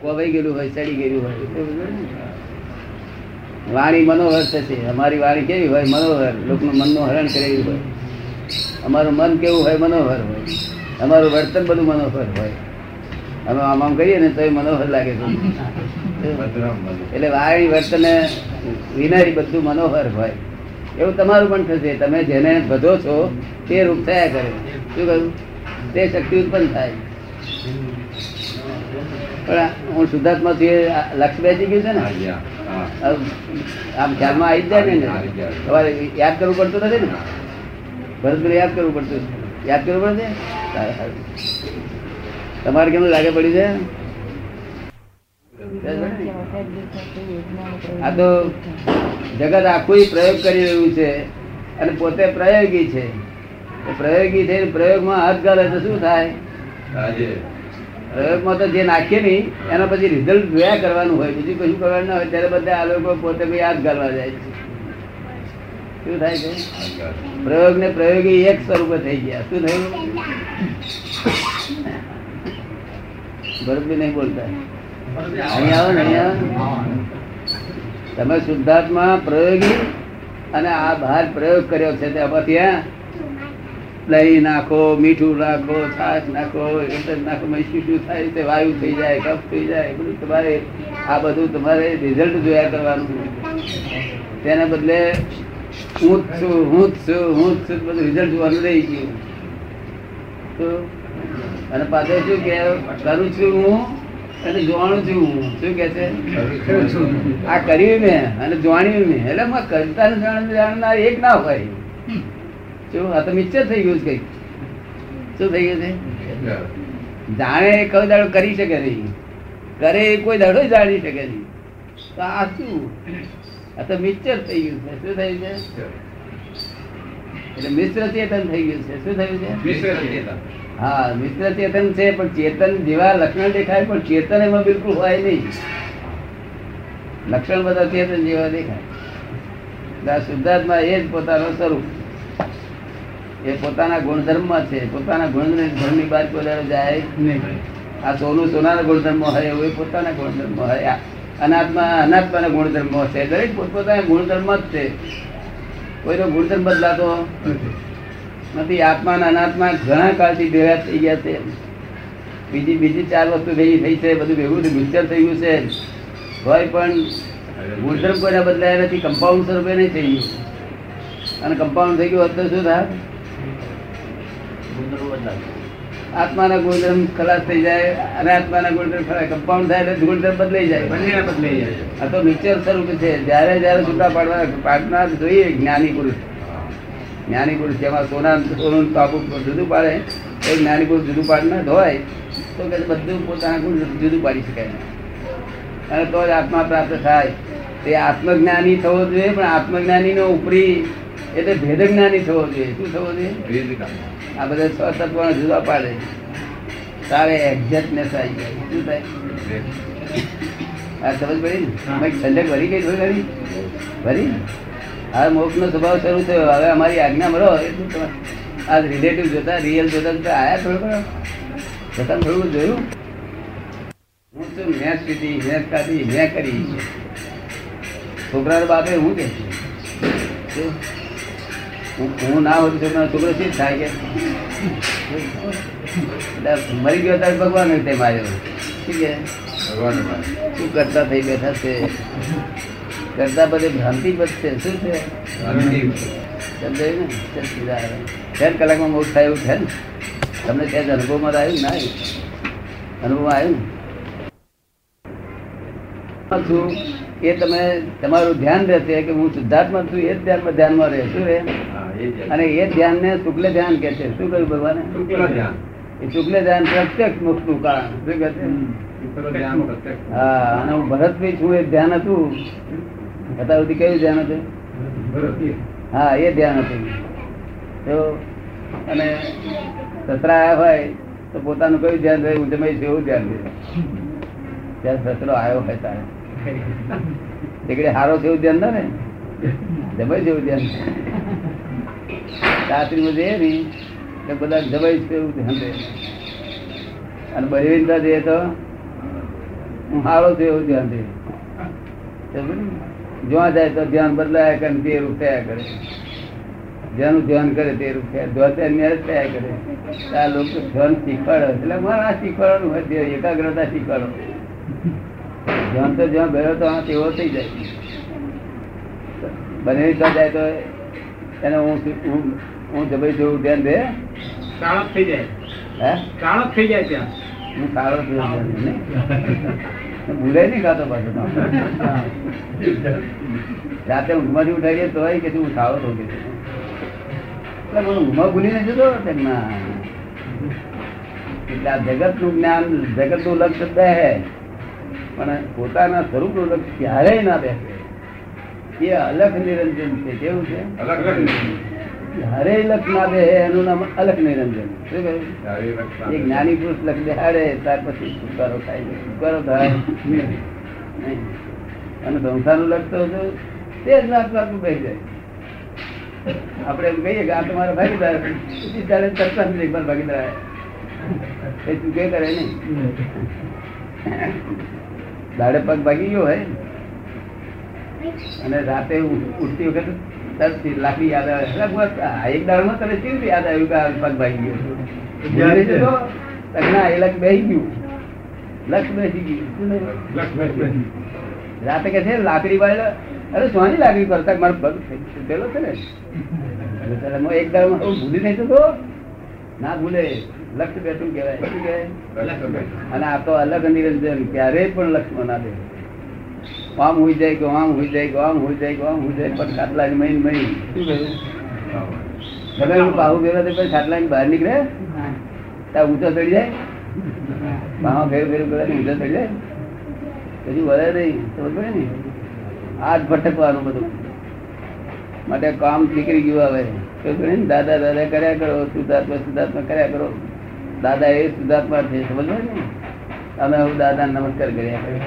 કોવાઈ ગયેલું હોય, ચડી ગયેલું હોય. વાણી મનોહર થશે. અમારી વાણી કેવી હોય? મનોહર. લોકોનું મનનું હરણ કરેલું હોય. અમારું મન કેવું હોય? મનોહર હોય. અમારું વર્તન બધું મનોહર હોય. અમે આમ આમ કરીએ ને તો એ મનોહર લાગે છે. એટલે વાણી વર્તન વિનારી બધું મનોહર હોય. એવું તમારું પણ થશે. તમે જેને બધો છો, તે રૂપ થયા કરે. શું કહ્યું? તે શક્તિ ઉત્પન્ન થાય. પણ આ હું શુદ્ધાત્મા છું લક્ષ બેસી ગયું છે ને? આમ ખ્યાલમાં આવી જ જાય ને તમારે યાદ કરવું પડતું નથી ને? ભરતભાઈ યાદ કરવું પડતું યાદ કરવું પડશે. તમારે કેમ લાગે પડી છે? આ તો જગત આખું પ્રયોગ કરી રહ્યું છે અને પોતે પ્રયોગી છે. પ્રયોગી છે પ્રયોગમાં હાથ ગાલે તો શું થાય? પ્રયોગમાં તો જે નાખીએ ને એના પછી રિઝલ્ટ જોયા કરવાનું હોય. બીજું કશું કરવાનું ના હોય, ત્યારે બધા આ લોકો પોતે ભાઈ યાદ કરવા જાય છે. શું થાય છે? પ્રયોગ ને પ્રયોગી એક સ્વરૂપે થઈ ગયા. શું થયું? ભરતભાઈ નહીં બોલતા. અહીં આવો ને, અહીંયા તમે શુદ્ધાત્મા પ્રયોગી અને આ બહાર પ્રયોગ કર્યો છે તે ત્યાં દહીં નાખો, મીઠું નાખો છાશ નાખો એટલે નાખો શું શું થાય તે વાયુ થઈ જાય, કફ થઈ જાય બધું તમારે, આ બધું તમારે રિઝલ્ટ જોયા કરવાનું તેના બદલે હું જ છું, હું જ છું, હું જ છું, બધું રિઝલ્ટ જોવાનું રહી ગયું. તો અને પાછળ શું કે, કરું છું હું, અને જોવાનું છું હું, શું કે છે? આ કર્યું મેં, અને જોણ્યું મેં, એટલે કરતા જાણનાર એક ના હોય. શું આ તો મિક્સર થઈ ગયું છે કઈ શું થઈ ગયું છે? જાણે કોઈ દાડો કરી શકે નહીં કરે કોઈ દાડો જાણી શકે નહીં તો આ શું? આ તો મિક્સર થઈ ગયું છે. શું થયું છે? એટલે મિશ્ર ચેતન થઈ ગયું છે. શું થયું છે? હા મિશ્ર ચેતન છે પણ ચેતન જેવા લક્ષણ દેખાય પણ ચેતન એમાં બિલકુલ હોય નહીં. લક્ષણ બધા ચેતન જેવા દેખાય. શુદ્ધાત્મા એ જ પોતાનો સ્વરૂપ. એ પોતાના ગુણધર્મમાં છે. પોતાના ગુણધર્મની બહાર કોઈ જાય નહીં. આ સોનું સોનાના ગુણધર્મ હોય, એવું પોતાના ગુણધર્મ હોય. અનાત્મા, અનાત્માના ગુણધર્મ છે. દરેક પોતપોતાના ગુણધર્મ જ છે. કોઈનો ગુણધર્મ બદલાતો નથી. આત્મા અને અનાત્મા ઘણા કાળથી ભેગા થઈ ગયા છે. બીજી બીજી ચાર વસ્તુ ભેગી થઈ છે. બધું ભેગું મિક્સર થઈ ગયું છે. હોય પણ ગુણધર્મ કોઈના બદલાયા નથી. કમ્પાઉન્ડ સ્વરૂપે નહીં થઈ ગયું. અને કમ્પાઉન્ડ થઈ ગયું, અત્યારે શું થાય? આત્માના ગુણધર્મ ખલાસ થઈ જાય અને આત્માના ગુણધર્મ ખરા કમ્પાઉન્ડ થાય એટલે ગુણધર્મ બદલાઈ જાય. બંને બદલાઈ જાય આ તો મિક્સર સ્વરૂપ છે. જ્યારે જ્યારે છૂટા પાડવા પાડનાર જોઈએ જ્ઞાની પુરુષ. જ્ઞાની પુરુષ જેમાં સોના સોનું કાબુ જુદું પાડે. એ જ્ઞાની પુરુષ જુદું પાડનાર હોય તો કે બધું પોતાના ગુણ જુદું પાડી શકાય. અને તો જ આત્મા પ્રાપ્ત થાય. તે આત્મજ્ઞાની થવો જોઈએ પણ આત્મજ્ઞાનીનો ઉપરી એટલે ભેદ જ્ઞાની થવો જોઈએ. શું થવો જોઈએ? આ બધા છ તત્વો જુદા પાડે. તારે એક્ઝેક્ટનેસ આવી જાય. શું થાય? આ સમજ પડી ને? ઠંડક ભરી ગઈ થોડી ઘણી ભરી? હવે મોક્ષ નો સ્વભાવ શરૂ થયો. હવે અમારી આજ્ઞા મળો એટલું આ રિલેટિવ જોતા રિયલ જોતા જોતા આયા થોડું ઘણું. જતા થોડું જોયું. હું તો મેં પીધી મેં કાઢી મેં કરી. છોકરા બાપે હું કે? હું ના હોઉં તો છોકરો શી થાય કે? મરી ગયો ત્યારે ભગવાન તે માર્યો શું કે? શું કરતા થઈ બેઠા છે? કરતા બધે ભ્રાંતિ વધશે શું છે. ચાર કલાકમાં મોટ થાય એવું છે ને? તમને ત્યાં અનુભવમાં આવ્યું ના? અનુભવમાં આવ્યું છું એ તમે તમારું ધ્યાન રહેશે કે હું શુદ્ધાત્મા છું એ જ ધ્યાનમાં ધ્યાનમાં રહે શું રહે અને એ ધ્યાન ને શુક્લ ધ્યાન કે છે? શું કહ્યું ભગવાને? એ શુક્લ ધ્યાન પ્રત્યક્ષ મોક્ષનું કારણ. શું કે છે? હા અને હું ભરતભાઈ છું એ ધ્યાન હતું. અત્યાર સુધી કયું ધ્યાન હતું? હા એ ધ્યાન હતું. તો અને સસરા આવ્યા હોય તો પોતાનું કયું ધ્યાન રહે હું જમાઈ એવું ધ્યાન રહે ત્યારે સસરો આવ્યો હોય તારે. એકડે હારો એવું ધ્યાન ને જમાઈ એવું ધ્યાન. રાત્રિમાં જઈએ ને, તો બધા જમાઈ છે એવું ધ્યાન અને બહેરીનતા જઈએ તો હું સારો છું એવું ધ્યાન દે જ્યાં તો ધ્યાન બદલાયા કરે તે રૂપ કરે. જેનું ધ્યાન કરે તે રૂપ થયા. જો તે અન્ય થયા કરે. આ લોકો ધ્યાન શીખવાડે. એટલે મારે આ શીખવાડવાનું હોય તે એકાગ્રતા શીખવાડો. ધ્યાન તો જ્યાં ગયો તો આ તેવો થઈ જાય. બને જાય તો એને હું હું દબાઈ જવું ધ્યાન દે કાળો થઈ જાય. હે? કાળો થઈ જાય ત્યાં. હું કાળો થઈ જાય દે, નહીં? ભૂલે નહીં ખાતો પાછો. રાતે ઊંઘમાંથી ઉઠાવીએ તો કે હું સારો થઉં કે એટલે મને ઊંઘમાં ભૂલી નથી જતો કે ના એટલે આ જગતનું જ્ઞાન જગતનું લક્ષ્ય બે પણ પોતાના સ્વરૂપનું લક્ષ્ય ક્યારેય ના બેસે. એ અલગ નિરંજન છે કેવું છે? અલગ ક્યારેય લક્ષ ના દે એનું નામ અલગ નિરંજન એક જ્ઞાની પુરુષ લક્ષ હરે ત્યાર પછી છુટકારો થાય છે. છુટકારો થાય. અને સંસારનું લક્ષ તો તે જ નાક નાકનું કહી જાય આપણે એમ કહીએ કે આ તમારો ભાગીદાર પછી ત્યારે ચર્ચા નથી એક વાર ભાગીદાર. એ ચૂકે કરે નહીં. દાડે પગ ભાગી ગયો હોય. અને રાતે ઉઠતી વખતે લાકડી યાદ આવે. એટલે બસ આ તને કેવી યાદ આવ્યું કે પગ ભાગી ગયો ભૂલી નહીં જતો? તો? કે ના એ લક્ષ બેસી ગયું. લક્ષ બેસી ગયું. રાતે કે છે લાકડી વાળો અરે સોની લાકડી કરતા મારો પગ પેલો છે ને? એક દાડમાં માં ભૂલી નહીં તો ના ભૂલે. લક્ષ બેઠું કહેવાય શું કહેવાય અને આ તો અલગ નિરંજન ક્યારેય પણ લક્ષ્મણ ના દે. આમ હોઈ જાય કે આમ હોઈ જાય કે આમ હોઈ જાય કે આમ હોઈ જાય પણ ખાટલા મહિન મહિન. શું કહ્યું બાહુ ભેગા તો પછી ખાટલા બહાર નીકળે? ત્યાં ઊંચો ચડી જાય? બાહો ફેર ફેર કરે ઊંચો ચડી જાય? પછી વધે નહીં સમજ પડે ને? આ જ ભટકવાનું બધું. માટે કામ નીકળી ગયું હવે. તો ને? દાદા દાદા કર્યા કરો સુધાર્થમાં સુધાર્થમાં કર્યા કરો. દાદા એ સુધાર્થમાં છે સમજ ને? અમે હું દાદા નમસ્કાર કર્યા. કરીએ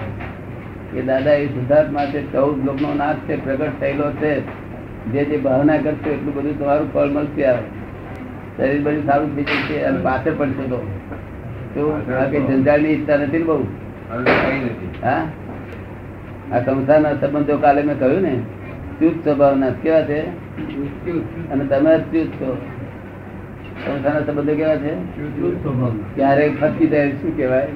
કે દાદા એ શુદ્ધાત્મા છે ચૌદ લોકનો નાશ છે પ્રગટ થયેલો છે. જે જે ભાવના કરશો એટલું બધું તમારું ફળ મળશે આવે શરીર બધું સારું થઈ જશે અને પાછળ પડશે તો. જંજાળની ઈચ્છા નથી ને બહુ? હા? આ સંસારના સંબંધો કાલે મેં કહ્યું ને ચ્યુત સ્વભાવના. કેવા છે? અને તમે ચ્યુત છો. સંસારના સંબંધો કેવા છે? ક્યારેક ફસી જાય શું કહેવાય?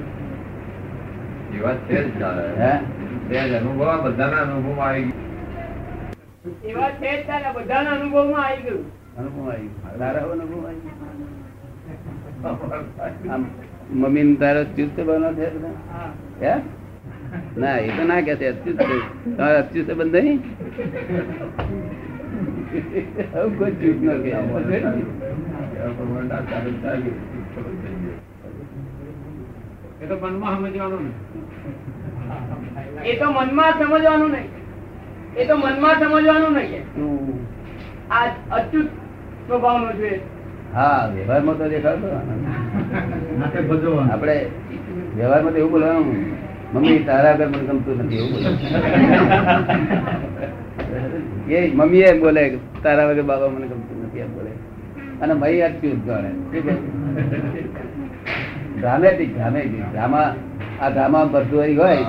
એવા છે જ અનુભવ બધાના અનુભવ આવી ગયું અનુભવ આવી ગયો. તારા અનુભવ આવી ગયો. મમ્મી તારો અચ્યુત બનો છે હે? ના એ તો ના કે છે અચ્યુત. તમારે અચ્યુત બંધ નહીં કોઈ ચૂત ન. એ તો મનમાં સમજવાનું નહીં. એ તો મનમાં સમજવાનું નહીં. એ તો મનમાં સમજવાનું નહીં. આ અચ્યુત સ્વભાવનો છે. હા વ્યવહારમાં તો દેખાડતો આપણે વ્યવહારમાં તો એવું બોલવાનું મમ્મી તારા ઘર મને ગમતું નથી એવું બોલે એ મમ્મી એમ બોલે તારા વગર બાબા મને ગમતું નથી એમ બોલે. અને મય અચ્યુત જાણે ડ્રામેટિક ડ્રામેટિક ડ્રામા આ ડ્રામા ભરતુઆરી હોય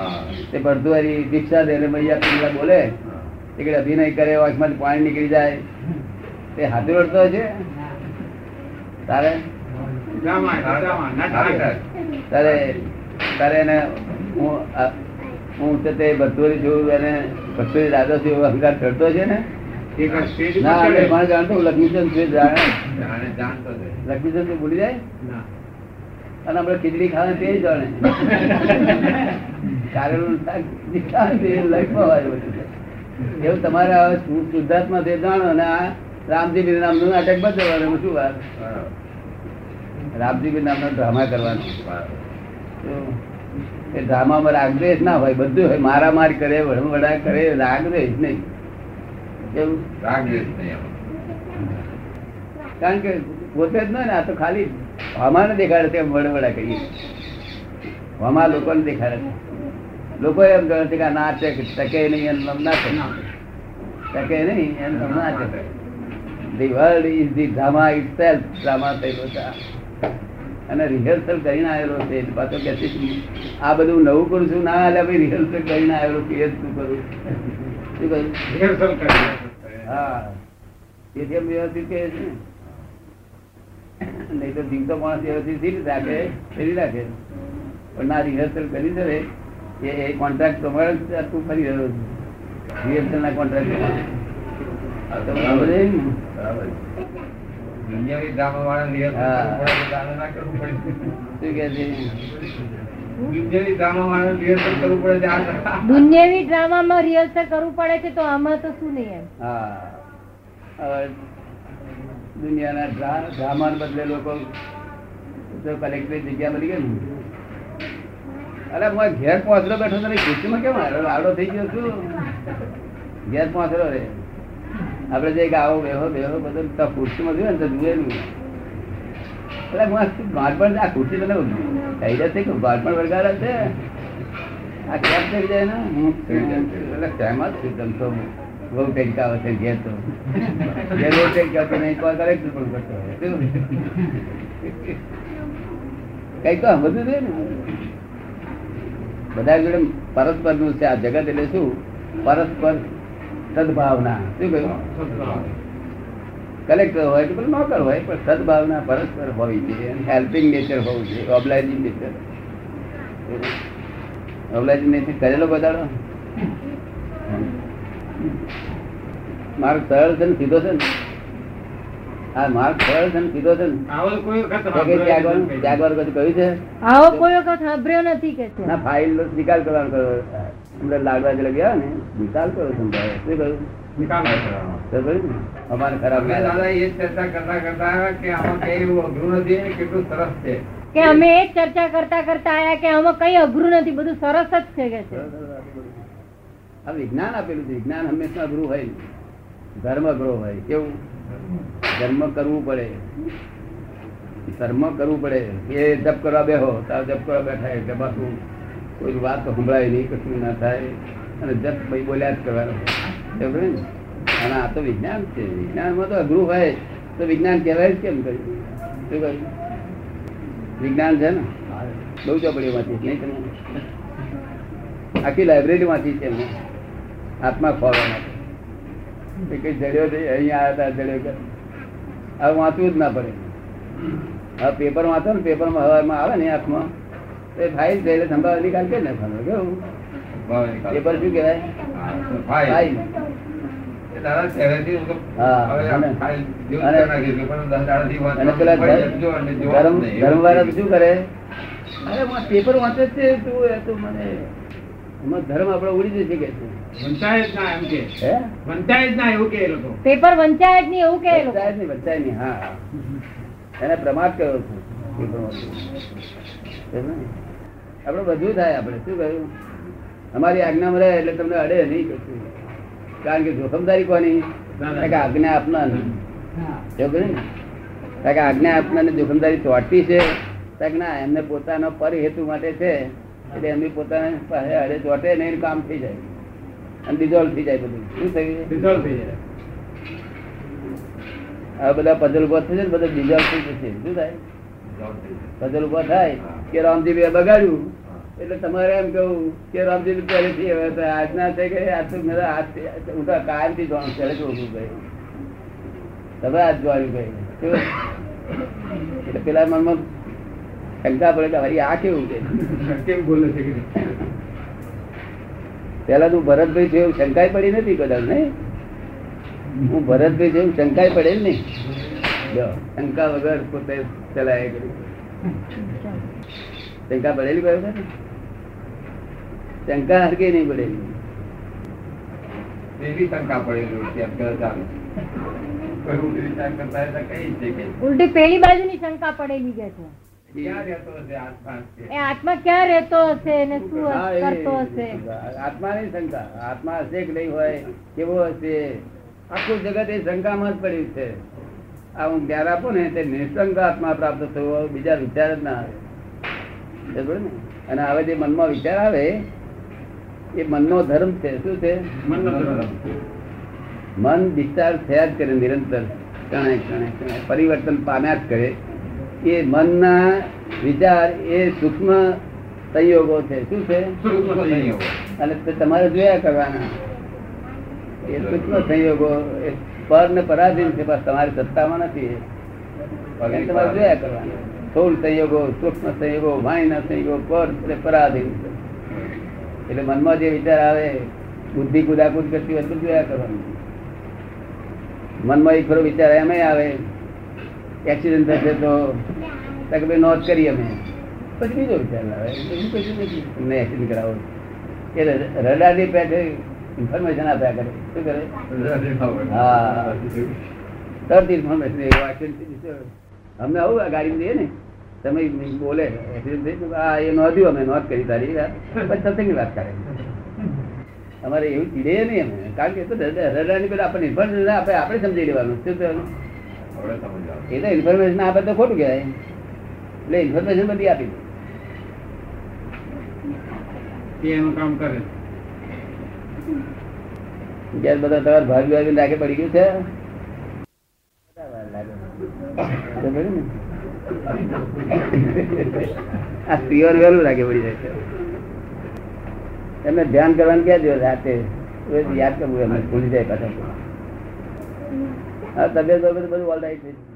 તે ભરતુઆરી દીક્ષા દે મૈયા પેલા બોલે એકડે અભિનય કરે આંખમાંથી પાણી નીકળી જાય. તે હાથે રડતો છે? તારે? તારે તારે એને હું હું તો તે ભરતુઆરી જોઉં અને ભરતુરી દાદો છું એવો અહંકાર ચડતો છે ને? ના. આપણે પણ જાણતો લક્ષ્મીચંદ છે જાણે. લક્ષ્મીચંદ ભૂલી જાય? ના. અને આપડે ખીચડી ખાવે તે જાણે. કારેલું શાક તે લાઈફમાં એવું તમારે શુદ્ધાત્મા તે જાણો અને આ રામજી નામનું નાટક બતાવવાનું એમાં શું વાત? રામજી નામનો ડ્રામા કરવાનો. એ ડ્રામામાં રાગદ્વેષ ના હોય બધું હોય મારામાર કરે વડા કરે રાગદ્વેષ નહીં. કેવું? કારણ કે પોતે જ નહીં ને આ તો ખાલી હમાને દેખાડે છે વડવડા કરીએ. હમા લોકોને દેખાડે લોકો એમ કહે છે કે ના નાટક ટકે નહીં એમ ના ટકે ટકે નહીં એમ ના નાટક the world is the drama itself drama થયેલો છે અને રિહર્સલ કરીને આવેલો છે પાછો કે આ બધું નવું કરું છું ના એટલે ભાઈ રિહર્સલ કરીને આવેલો કે શું કરું? શું કરું? રિહર્સલ હા. તેથી વ્યવસ્થિત કહે છે ને. નહીં તો જીવતો માણસ એવાથી સી રાખે ફેરી રાખે. પણ ના રિહર્સલ કરી દે એ એ કોન્ટ્રાક્ટ જ તું ફરી રહ્યો છે. રિહર્સલ ના કોન્ટ્રાક્ટ દુનિયાવી ડ્રામા વાળા રિહર્સલ કરવું પડે ના કરવું પડે. છે? ડ્રામા વાળા રિહર્સલ કરવું પડે છે આ રિહર્સલ કરવું પડે છે તો આમાં તો શું નહીં એમ? હા. દુનિયાના ડ્રામા બદલે લોકો તો જગ્યા મળી ગઈ અરે હું ઘેર પહોંચલો બેઠો તને ખુશીમાં કેમ આવડો થઈ ગયો છું. ઘેર પહોંચલો રે. આપણે જે આવો બેહો બેહો બધું તો ખુરશીમાં જોયું ને તો જોયેલું નહીં. એટલે હું બાળપણ આ ખુરશી તને થઈ જશે કે બાળપણ વળગાડે છે? આ કેમ થઈ જાય ને? હું એટલે છું તમ તો બહુ કંઈક આવે છે તો. ઘેર બહુ કંઈક કરતો નહીં કોઈ કલેક્ટર પણ કરતો કઈ તો બધું છે ને? બધા જોડે પરસ્પરનું છે આ જગત એટલે શું? પરસ્પર સદભાવના. શું કહ્યું? કલેક્ટર હોય તો નોકર હોય, પણ સદભાવના પરસ્પર હોવી જોઈએ હેલ્પિંગ નેચર હોવું જોઈએ ઓબ્લાઇઝિંગ નેચર. ઓબ્લાઇઝિંગ નેચર કરેલો બધાડો માર્ગ સરળ છે ને સીધો છે ને? આ માર્ગ સરળ છે ને સીધો છે ને? આવો કોઈ વખત તો કઈ ત્યાગવાનું ત્યાગવાનું કશું કહ્યું છે? આવો કોઈ વખત સાંભળ્યો નથી કે છે ના ફાઇલ નો નિકાલ કરવાનો કરો. હમણાં લાગવા જે ગયા ને નિકાલ કરો સમજાવે શું કહ્યું? નિકાલ કરવાનો. અમારે ખરાબ દાદા એ ચર્ચા કરતા કરતા આવ્યા કે આમાં કઈ એવું અઘરું નથી કેટલું સરસ છે. કે અમે એ ચર્ચા કરતા કરતા આયા કે આમાં કઈ અઘરું નથી બધું સરસ જ છે કે છે. આ વિજ્ઞાન આપેલું છે. વિજ્ઞાન હંમેશા અઘરું હોય ધર્મ ગૃહ હોય. કેવું? ધર્મ કરવું પડે. ધર્મ કરવું પડે. એ જપ કરવા બેહો, તાર જપ કરવા બેઠા એટલે પાછું કોઈ વાત સંભળાય નહીં, કશું ના થાય. અને જપ ભાઈ બોલ્યા જ કરવાનું? અને આ તો વિજ્ઞાન છે. વિજ્ઞાનમાં તો અઘરું હોય. તો વિજ્ઞાન કહેવાય જ કેમ કર્યું? શું કર્યું? વિજ્ઞાન છે ને? બહુ ચોપડીઓ વાંચી નહીં. તમે આખી લાઇબ્રેરી વાંચી છે એમને. આત્મા ખોલવા માટે કઈ જડ્યો છે? અહીંયા આવ્યા હતા જડ્યો કે હવે વાંચવું જ ના પડે. હવે પેપર વાંચો ને પેપરમાં હવામાં આવે ને હાથમાં તો એ ફાઇલ છે સંભાવ નિકાલ કે ને સંભાવ કેવું? પેપર શું કહેવાય? ફાઇલ. પેપર વાંચે છે તું એ તો મને એમાં ધર્મ આપડે ઉડી જશે કે છે. વંચાય જ ના એમ કે. હે? વંચાય જ ના એવું કે લોકો. પેપર વંચાય જ નહીં એવું કે જ નહીં વંચાય નહીં હા. એને પ્રમાદ કર્યો છે? આપણે બધું થાય આપડે શું કહ્યું? અમારી આજ્ઞામાં રહે એટલે તમને અડે નહીં કશું. કારણ કે જોખમદારી કોની? આજ્ઞા આપનાર. ને? કારણ કે આજ્ઞા આપનારની જોખમદારી ચોટતી છે. ના એમને પોતાનો પર હેતુ માટે છે. એટલે એમની પોતાની પાસે અડે ચોટે નહીં કામ થઈ જાય. અને ડિઝોલ્વ થઈ જાય બધું. શું થયું? ડિઝોલ્વ થઈ જાય. આ બધા પઝલ ઊભા થશે ને બધા ડિઝોલ્વ થઈ જશે. શું થાય? પઝલ ઊભા થાય. કે રામજી બે બગાડ્યું. એટલે તમારે એમ કહું કે રામજી પહેલેથી હવે આજના થઈ ગઈ આજ તો મારા હાથ ઉઠા કાયમથી જોવાનું પહેલે જ ઓળખું ભાઈ તમે આજ જોવાનું ભાઈ. એટલે પેલા મનમાં શંકા પડે કે ભાઈ આ કેવું છે? કેમ બોલે છે પેલા તું ભરતભાઈ છે એવું શંકાય પડી નથી કદાચ નહીં? હું ભરતભાઈ છે એવું શંકાય પડે ને શંકા વગર પોતે ચલાય કર્યું શંકા પડેલી વખત? શંકા હરકે નહીં પડેલી. એવી શંકા ઉલટી છે પેલી બાજુની શંકા પડેલી કે છે? આત્મા ક્યાં રહેતો હશે અને શું કરતો હશે? આત્માની શંકા. આત્મા હશે કે નહીં હોય? કેવો હશે? આખું જગત એ શંકામાં જ પડ્યું છે. આ હું ધ્યાન આપું ને તે નિસંગ આત્મા પ્રાપ્ત થયો. બીજા વિચાર જ ના આવે. ને? અને હવે જે મનમાં વિચાર આવે એ મનનો ધર્મ છે. શું છે? મનનો ધર્મ. મન વિચાર થયા જ કરે નિરંતર. ક્ષણે ક્ષણે ક્ષણે. પરિવર્તન પામ્યા જ કરે. એ મનના વિચાર એ સૂક્ષ્મ સંયોગો છે. શું છે. અને તમારે જોયા કરવાના. એ સૂક્ષ્મ સંયોગો એ પર ને પરાધીન છે બસ તમારી સત્તામાં નથી તમારે જોયા કરવાના. સ્થૂળ સંયોગો સૂક્ષ્મ સંયોગો વાણીના સંયોગો પર ને પરાધીન છે. એટલે મનમાં જે વિચાર આવે બુદ્ધિ કુદાકુદ કરતી હોય તો જોયા કરવાનું. મનમાં એક ખરો વિચાર એમ આવે. એક્સિડન્ટ થશે તો તો કે ભાઈ નોંધ કરી અમે. પછી બીજો વિચાર આવે એવું કશું નથી. તમને એક્સિડન્ટ કરાવો. એ રડારની પેટે ઇન્ફોર્મેશન આપ્યા કરે. શું કરે? હા. તરત ઇન્ફોર્મેશન એવું એક્સિડન્ટ અમને આવું ગાડી દઈએ ને તમે બોલે એક્સિડન્ટ થઈ આ એ નોંધ્યું અમે નોંધ કરી તારી. પછી સત્સંગની વાત કરે? અમારે એવું ચીડે નહીં અમે. કારણ કે રડારની પેલા આપણને ઇન્ફોર્મેશન આપે આપણે સમજી લેવાનું. શું કહેવાનું. એ તો ઇન્ફોર્મેશન આપે તો ખોટું કહેવાય. એટલે ઇન્ફોર્મેશન બધી આપી દે. એનું કામ કરે. ગેસ બધા તમારે ભાગ ભાગ લાગે પડી ગયું છે. આ સ્ત્રીઓને વહેલું લાગે પડી જાય છે. એમને ધ્યાન કરવાનું ક્યાં જોયું રાતે? યાદ કરવું એમને. ભૂલી જાય પાછા. તબિયત બધું બધું ઓલ રાઈટ